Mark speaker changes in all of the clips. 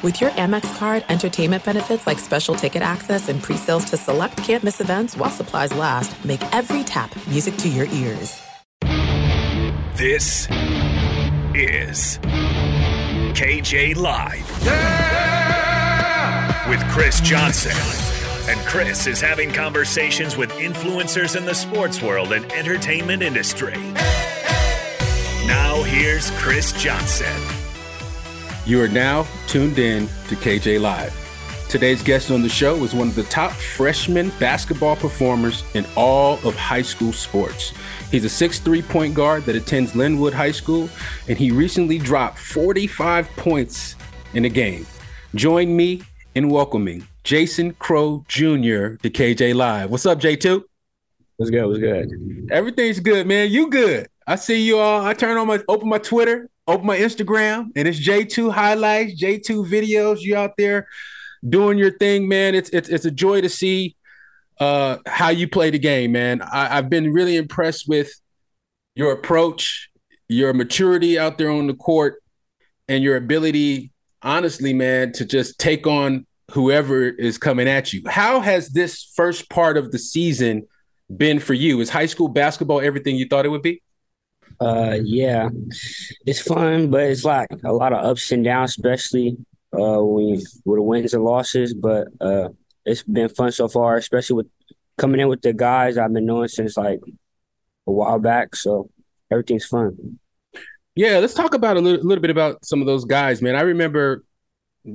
Speaker 1: With your Amex card, entertainment benefits like special ticket access and pre-sales to select campus events while supplies last, make every tap music to your ears.
Speaker 2: This is KJ Live. Yeah! With Chris Johnson. And Chris is having conversations with influencers in the sports world and entertainment industry. Now, here's Chris Johnson.
Speaker 3: You are now tuned in to KJ Live. Today's guest on the show is one of the top freshman basketball performers in all of high school sports. He's a 6'3 point guard that attends Lynwood High School, and he recently dropped 45 points in a game. Join me in welcoming Jason Crowe Jr. to KJ Live. What's up, J2?
Speaker 4: What's good? What's good?
Speaker 3: Everything's good, man. You good. I see you all. I turn on my open my Twitter open my Instagram and it's J2 highlights, J2 videos. You out there doing your thing, man. It's it's it's a joy to see uh how you play the game, man. I, I've been really impressed with your approach, your maturity out there on the court, and your ability, honestly, man, to just take on whoever is coming at you. How has this first part of the season been for you? Is high school basketball everything you thought it would be?
Speaker 4: Uh, yeah, it's fun, but it's like a lot of ups and downs, especially uh when you, with the wins and losses. But uh, it's been fun so far, especially with coming in with the guys I've been knowing since like a while back. So everything's fun.
Speaker 3: Yeah, let's talk about a little, little bit about some of those guys, man. I remember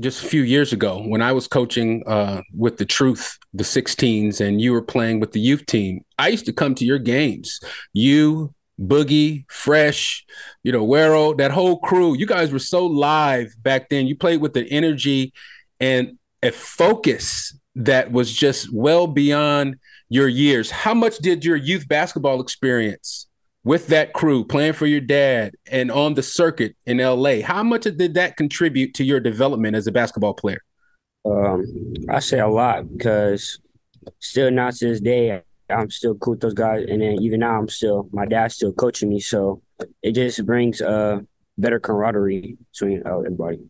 Speaker 3: just a few years ago when I was coaching uh, with the Truth, the 16s, and you were playing with the youth team. I used to come to your games. You, Boogie, Fresh, you know, Wero, that whole crew. You guys were so live back then. You played with the energy and a focus that was just well beyond your years. How much did your youth basketball experience with that crew, playing for your dad and on the circuit in LA, how much did that contribute to your development as a basketball player?
Speaker 4: Um, I say a lot because still not to this day, I'm still cool with those guys. And then even now, I'm still my dad's still coaching me, so it just brings uh better camaraderie between uh, everybody.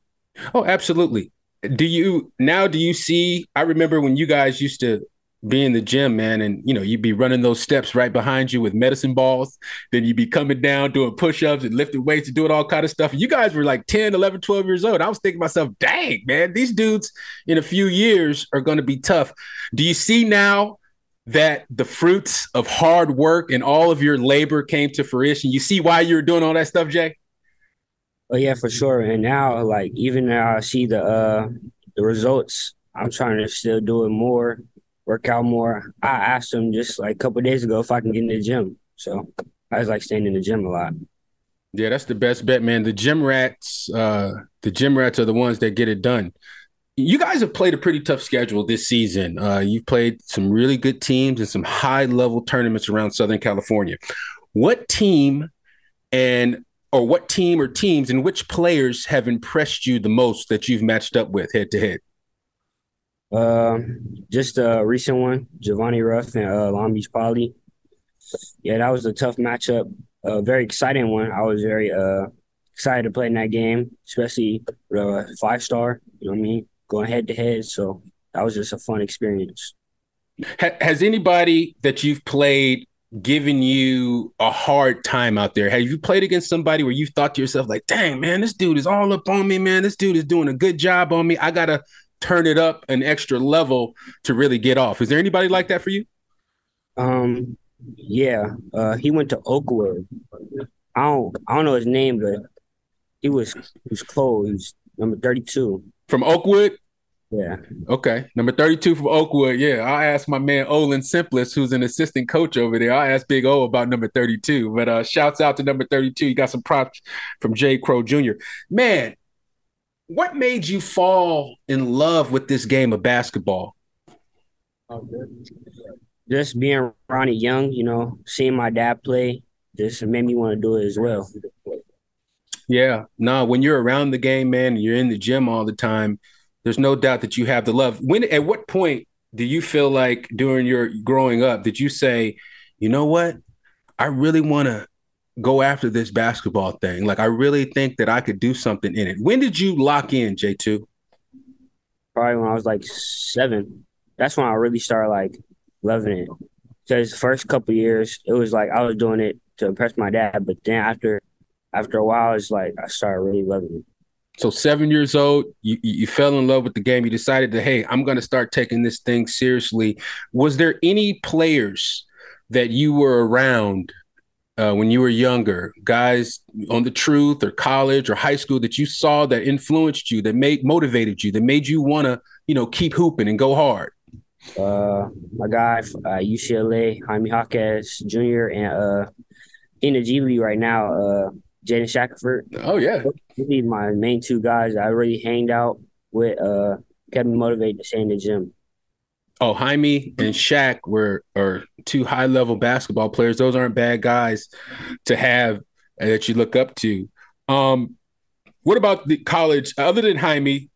Speaker 3: Oh, absolutely. Do you now? Do you see? I remember when you guys used to be in the gym, man, and you know, you'd be running those steps right behind you with medicine balls. Then you'd be coming down doing push-ups and lifting weights and doing all kind of stuff. You guys were like 10, 11, 12 years old. I was thinking myself, dang, man, these dudes in a few years are going to be tough. Do you see now that the fruits of hard work and all of your labor came to fruition. You see why you were doing all that stuff, Jay?
Speaker 4: Oh yeah, for sure. And now, like even now, I see the uh the results. I'm trying to still do it more, work out more. I asked him just like a couple days ago if I can get in the gym. So I was like staying in the gym a lot.
Speaker 3: Yeah, that's the best bet, man. The gym rats, uh, the gym rats are the ones that get it done you guys have played a pretty tough schedule this season. Uh, you've played some really good teams and some high level tournaments around Southern California. What team and or what team or teams and which players have impressed you the most that you've matched up with head to head?
Speaker 4: Um, just a recent one, Giovanni Ruff and uh, Long Beach Poly. Yeah, that was a tough matchup. A very exciting one. I was very uh excited to play in that game, especially uh, five star. You know what I mean? Going head to head. So that was just a fun experience.
Speaker 3: Has anybody that you've played given you a hard time out there? Have you played against somebody where you thought to yourself, like, dang, man, this dude is all up on me, man. This dude is doing a good job on me. I got to turn it up an extra level to really get off. Is there anybody like that for you?
Speaker 4: Um, yeah. Uh, he went to Oakwood. I don't, I don't know his name, but he was, he was close. He was number 32.
Speaker 3: From Oakwood?
Speaker 4: Yeah.
Speaker 3: Okay. Number 32 from Oakwood. Yeah. I asked my man Olin Simplest, who's an assistant coach over there. I asked Big O about number 32. But uh shouts out to number 32. You got some props from Jay Crowe Jr. Man, what made you fall in love with this game of basketball?
Speaker 4: Just being Ronnie Young, you know, seeing my dad play, just made me want to do it as well.
Speaker 3: Yeah. No, when you're around the game, man, and you're in the gym all the time, there's no doubt that you have the love. When at what point do you feel like during your growing up did you say, you know what, I really want to go after this basketball thing? Like I really think that I could do something in it. When did you lock in, J two?
Speaker 4: probably when I was like seven. That's when I really started like loving it. Because the first couple years, it was like I was doing it to impress my dad, but then after after a while, it's like I started really loving it.
Speaker 3: So seven years old, you you fell in love with the game. You decided that hey, I'm going to start taking this thing seriously. Was there any players that you were around uh, when you were younger, guys on the truth or college or high school that you saw that influenced you, that made motivated you, that made you want to, you know, keep hooping and go hard?
Speaker 4: Uh, my guy, uh, UCLA, Jaime Jaquez Jr. and uh, in the G League right now, uh, Jaden Shackelford.
Speaker 3: Oh yeah,
Speaker 4: these my main two guys I really hanged out with. Uh, kept me motivated to stay in the gym.
Speaker 3: Oh, Jaime and Shaq were are two high level basketball players. Those aren't bad guys to have that you look up to. Um, what about the college other than Jaime?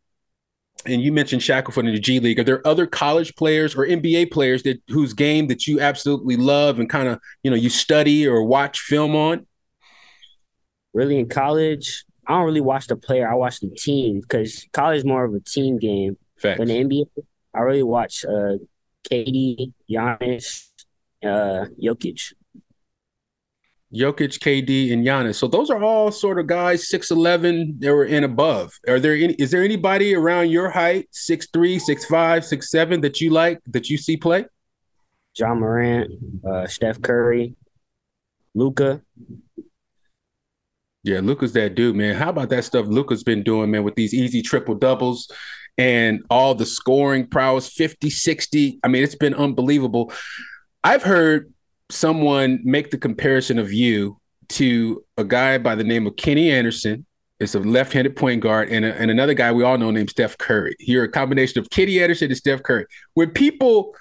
Speaker 3: And you mentioned Shackelford in the G League. Are there other college players or NBA players that whose game that you absolutely love and kind of you know you study or watch film on?
Speaker 4: Really, in college, I don't really watch the player. I watch the team because college is more of a team game
Speaker 3: Facts.
Speaker 4: than the NBA. I really watch uh, KD, Giannis, uh, Jokic.
Speaker 3: Jokic, KD, and Giannis. So those are all sort of guys six eleven that were and above. Are there any? Is there anybody around your height, six three, six five, six seven, that you like that you see play?
Speaker 4: Ja Morant, uh, Steph Curry, Luka.
Speaker 3: Yeah, Luka's that dude, man. How about that stuff Luka's been doing, man, with these easy triple doubles and all the scoring prowess 50, 60. I mean, it's been unbelievable. I've heard someone make the comparison of you to a guy by the name of Kenny Anderson. It's a left-handed point guard, and, a, and another guy we all know named Steph Curry. You're a combination of Kenny Anderson and Steph Curry. When people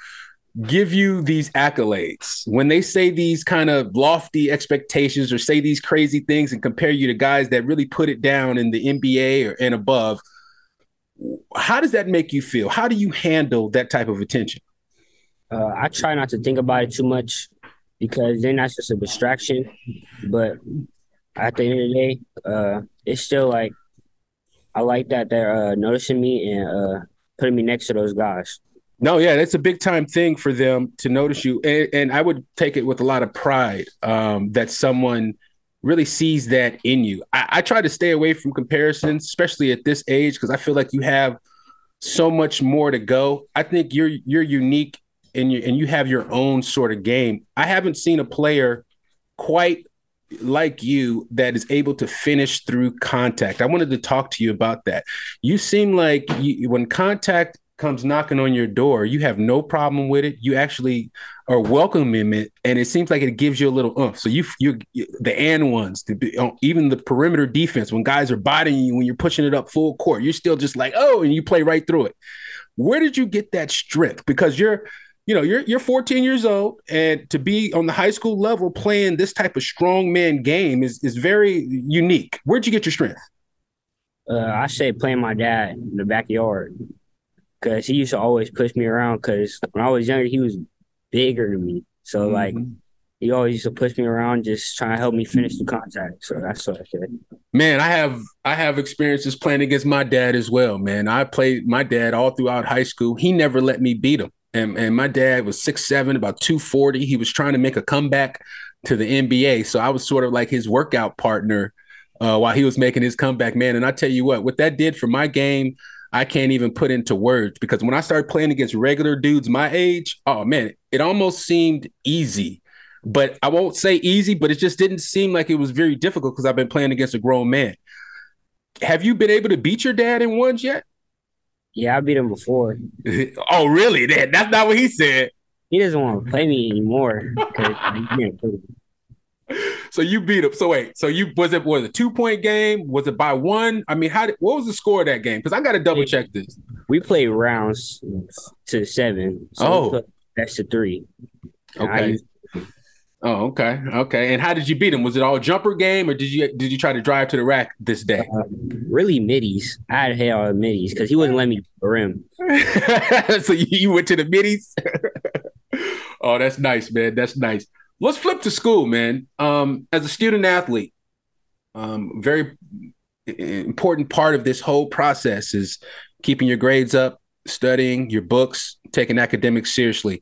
Speaker 3: give you these accolades, when they say these kind of lofty expectations or say these crazy things and compare you to guys that really put it down in the NBA or and above, how does that make you feel? How do you handle that type of attention?
Speaker 4: Uh, I try not to think about it too much because then that's just a distraction. But at the end of the day, uh, it's still like I like that they're uh, noticing me and uh, putting me next to those guys.
Speaker 3: No, yeah, that's a big time thing for them to notice you, and, and I would take it with a lot of pride um, that someone really sees that in you. I, I try to stay away from comparisons, especially at this age, because I feel like you have so much more to go. I think you're you're unique and you and you have your own sort of game. I haven't seen a player quite like you that is able to finish through contact. I wanted to talk to you about that. You seem like you, when contact comes knocking on your door, you have no problem with it. You actually are welcoming it, and it seems like it gives you a little oomph. So you, you, the and ones, the, even the perimeter defense, when guys are biting you, when you're pushing it up full court, you're still just like, oh, and you play right through it. Where did you get that strength? Because you're you know, you're you're 14 years old, and to be on the high school level playing this type of strong man game is is very unique. Where'd you get your strength?
Speaker 4: Uh, I say playing my dad in the backyard because he used to always push me around. Because when I was younger, he was bigger than me, so mm-hmm. like he always used to push me around, just trying to help me finish the contact. So that's what I said.
Speaker 3: Man, I have I have experiences playing against my dad as well. Man, I played my dad all throughout high school. He never let me beat him and, and my dad was six seven, about 240. He was trying to make a comeback to the NBA. So I was sort of like his workout partner uh, while he was making his comeback, man. And I tell you what, what that did for my game, I can't even put into words because when I started playing against regular dudes my age, oh man, it almost seemed easy. But I won't say easy, but it just didn't seem like it was very difficult because I've been playing against a grown man. Have you been able to beat your dad in ones yet?
Speaker 4: Yeah, I beat him before.
Speaker 3: oh, really? That, that's not what he said.
Speaker 4: He doesn't want to play me anymore.
Speaker 3: so you beat him. So wait, so you was it was a two point game? Was it by one? I mean, how did what was the score of that game? Because I got to double check this.
Speaker 4: We played rounds to seven.
Speaker 3: So oh,
Speaker 4: that's to three.
Speaker 3: Okay. Oh, okay, okay. And how did you beat him? Was it all jumper game, or did you did you try to drive to the rack this day? Uh,
Speaker 4: really, middies. I had to hit all the middies because he wouldn't let me the rim.
Speaker 3: so you went to the middies. oh, that's nice, man. That's nice. Let's flip to school, man. Um, as a student athlete, um, very important part of this whole process is keeping your grades up, studying your books, taking academics seriously.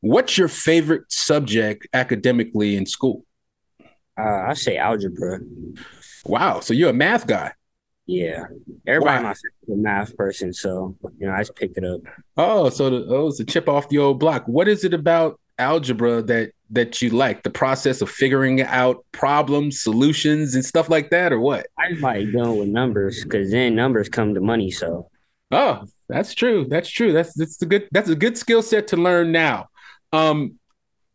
Speaker 3: What's your favorite subject academically in school?
Speaker 4: Uh, I say algebra.
Speaker 3: Wow, so you're a math guy.
Speaker 4: Yeah, everybody wow. my a math person, so you know I just picked it up.
Speaker 3: Oh, so the, oh, it's a chip off the old block. What is it about algebra that that you like? The process of figuring out problems, solutions, and stuff like that, or what?
Speaker 4: I like dealing with numbers because then numbers come to money. So,
Speaker 3: oh, that's true. That's true. That's that's a good that's a good skill set to learn now. Um,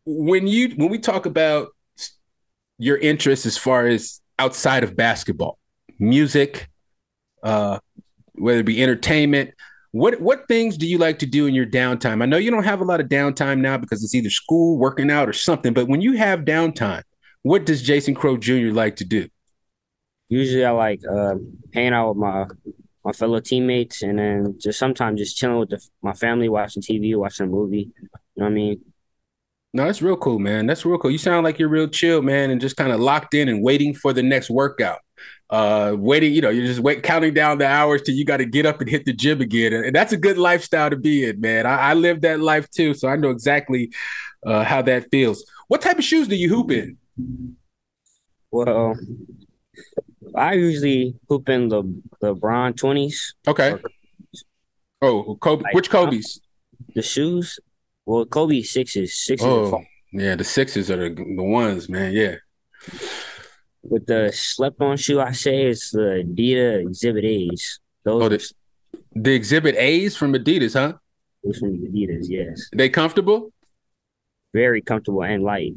Speaker 3: when you when we talk about your interests as far as outside of basketball, music, uh, whether it be entertainment, what what things do you like to do in your downtime? I know you don't have a lot of downtime now because it's either school, working out, or something. But when you have downtime, what does Jason Crowe Jr. like to do?
Speaker 4: Usually, I like uh, hanging out with my my fellow teammates, and then just sometimes just chilling with the, my family, watching TV, watching a movie. You know what I mean?
Speaker 3: No, that's real cool, man. That's real cool. You sound like you're real chill, man, and just kind of locked in and waiting for the next workout. Uh, waiting, you know, you're just wait, counting down the hours till you got to get up and hit the gym again, and that's a good lifestyle to be in, man. I, I live that life too, so I know exactly uh, how that feels. What type of shoes do you hoop in?
Speaker 4: Well, I usually hoop in the the LeBron twenties.
Speaker 3: Okay. Oh, Kobe. Like, which Kobe's?
Speaker 4: The shoes. Well, Kobe sixes. Sixes. Oh,
Speaker 3: yeah, the sixes are the, the ones, man. Yeah.
Speaker 4: With the slept on shoe, I say it's the Adidas Exhibit A's.
Speaker 3: Those oh, the, the Exhibit A's from Adidas, huh?
Speaker 4: Those from Adidas, yes.
Speaker 3: They comfortable?
Speaker 4: Very comfortable and light.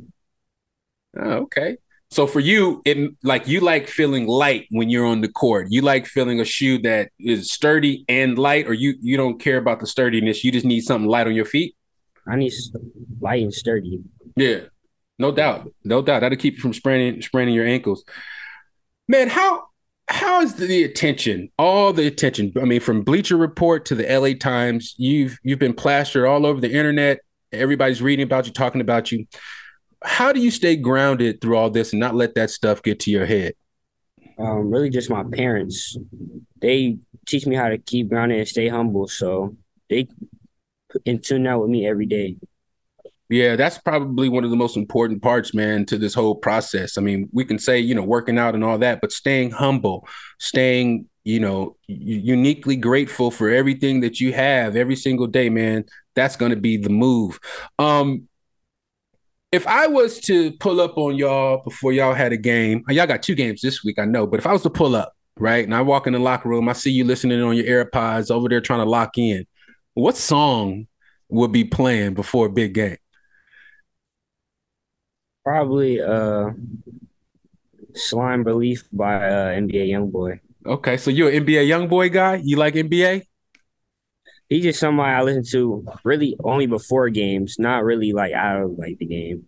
Speaker 3: Oh, okay. So for you, it like you like feeling light when you're on the court. You like feeling a shoe that is sturdy and light, or you you don't care about the sturdiness. You just need something light on your feet.
Speaker 4: I need light and sturdy.
Speaker 3: Yeah, no doubt, no doubt. That'll keep you from spraining spraining your ankles. Man, how how is the attention, all the attention? I mean, from Bleacher Report to the LA Times, you've you've been plastered all over the internet. Everybody's reading about you, talking about you. How do you stay grounded through all this and not let that stuff get to your head?
Speaker 4: Um, really, just my parents. They teach me how to keep grounded and stay humble. So they and tune out with me every day.
Speaker 3: Yeah, that's probably one of the most important parts, man, to this whole process. I mean, we can say, you know, working out and all that, but staying humble, staying, you know, uniquely grateful for everything that you have every single day, man, that's going to be the move. Um, if I was to pull up on y'all before y'all had a game, y'all got two games this week, I know, but if I was to pull up, right, and I walk in the locker room, I see you listening on your AirPods over there trying to lock in what song would be playing before a big game?
Speaker 4: Probably uh Slime Belief by uh NBA Youngboy.
Speaker 3: Okay, so you're an NBA Youngboy guy? You like NBA?
Speaker 4: He's just somebody I listen to really only before games, not really like out of like the game.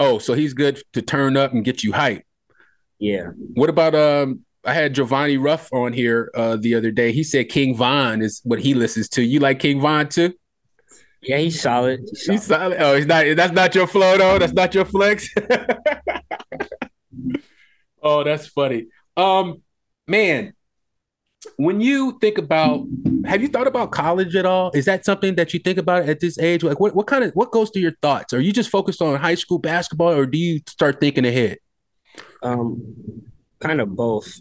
Speaker 3: Oh, so he's good to turn up and get you hype.
Speaker 4: Yeah.
Speaker 3: What about um I had Giovanni Ruff on here uh, the other day. He said King Von is what he listens to. You like King Von too?
Speaker 4: Yeah, he's solid.
Speaker 3: He's solid. He's solid. Oh, he's not. That's not your flow though. That's not your flex. oh, that's funny. Um, man, when you think about, have you thought about college at all? Is that something that you think about at this age? Like, what what kind of what goes through your thoughts? Are you just focused on high school basketball, or do you start thinking ahead?
Speaker 4: Um, kind of both.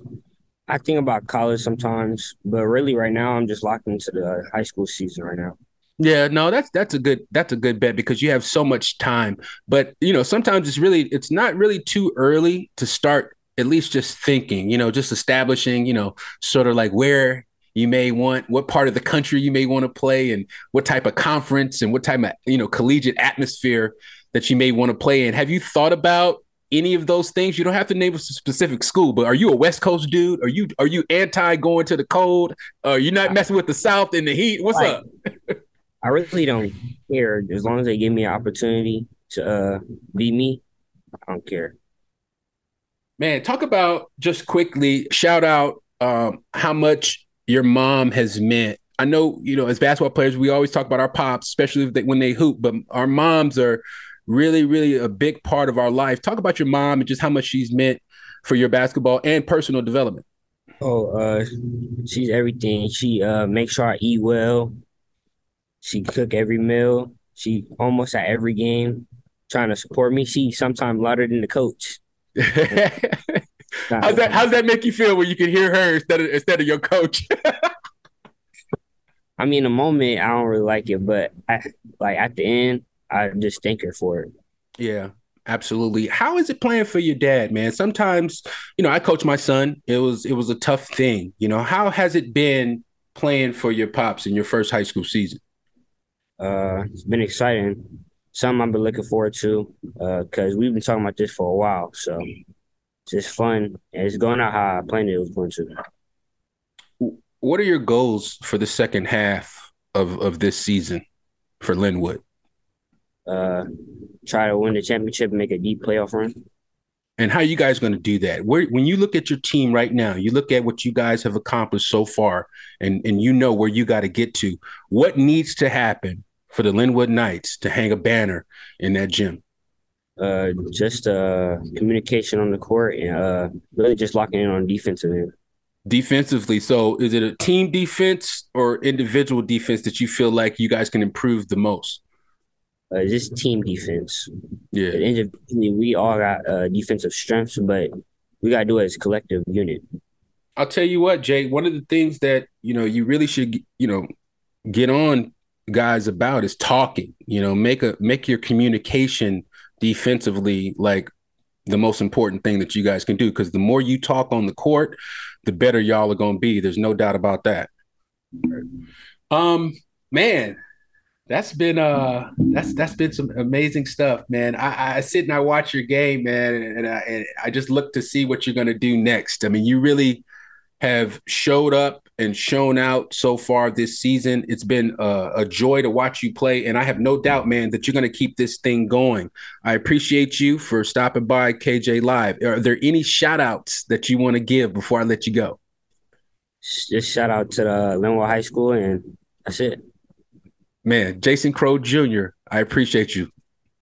Speaker 4: I think about college sometimes, but really right now I'm just locked into the high school season right now.
Speaker 3: Yeah, no, that's that's a good that's a good bet because you have so much time. But you know, sometimes it's really it's not really too early to start at least just thinking, you know, just establishing, you know, sort of like where you may want what part of the country you may want to play and what type of conference and what type of, you know, collegiate atmosphere that you may want to play in. Have you thought about any of those things? You don't have to name a specific school, but are you a West Coast dude? Are you are you anti going to the cold? Are you not messing with the South in the heat? What's up?
Speaker 4: I really don't care as long as they give me an opportunity to uh, be me. I don't care.
Speaker 3: Man, talk about just quickly. Shout out um, how much your mom has meant. I know you know as basketball players, we always talk about our pops, especially they, when they hoop, but our moms are really, really a big part of our life. Talk about your mom and just how much she's meant for your basketball and personal development.
Speaker 4: Oh, uh, she's everything. She uh makes sure I eat well. She cook every meal. She almost at every game trying to support me. She sometimes louder than the coach.
Speaker 3: how's that? How's that make you feel when you can hear her instead of instead of your coach?
Speaker 4: I mean, the moment I don't really like it, but I, like at the end, I just thank her for it.
Speaker 3: Yeah, absolutely. How is it playing for your dad, man? Sometimes, you know, I coach my son. It was it was a tough thing. You know, how has it been playing for your pops in your first high school season?
Speaker 4: Uh, it's been exciting. Something I've been looking forward to Uh because uh, we've been talking about this for a while. So it's just fun. And it's going out how I planned it was going to.
Speaker 3: What are your goals for the second half of, of this season for Lynwood?
Speaker 4: Uh, try to win the championship and make a deep playoff run.
Speaker 3: And how are you guys going to do that? Where, when you look at your team right now, you look at what you guys have accomplished so far, and and you know where you got to get to. What needs to happen for the Lynwood Knights to hang a banner in that gym?
Speaker 4: Uh, just uh, communication on the court and uh, really just locking in on defensive end.
Speaker 3: Defensively, so is it a team defense or individual defense that you feel like you guys can improve the most?
Speaker 4: Uh, just team defense.
Speaker 3: Yeah.
Speaker 4: Individually, we all got uh, defensive strengths, but we got to do it as a collective unit.
Speaker 3: I'll tell you what, Jay. One of the things that you know you really should you know get on guys about is talking. You know, make a make your communication defensively like the most important thing that you guys can do because the more you talk on the court, the better y'all are going to be. There's no doubt about that. Um, man, that's been uh that's that's been some amazing stuff, man. I, I sit and I watch your game, man, and I, and I just look to see what you're gonna do next. I mean, you really have showed up and shown out so far this season. It's been a, a, joy to watch you play, and I have no doubt, man, that you're going to keep this thing going. I appreciate you for stopping by KJ Live. Are there any shout outs that you want to give before I let you go?
Speaker 4: Just shout out to the Lynwood High School, and that's it.
Speaker 3: Man, Jason Crowe Jr., I appreciate you.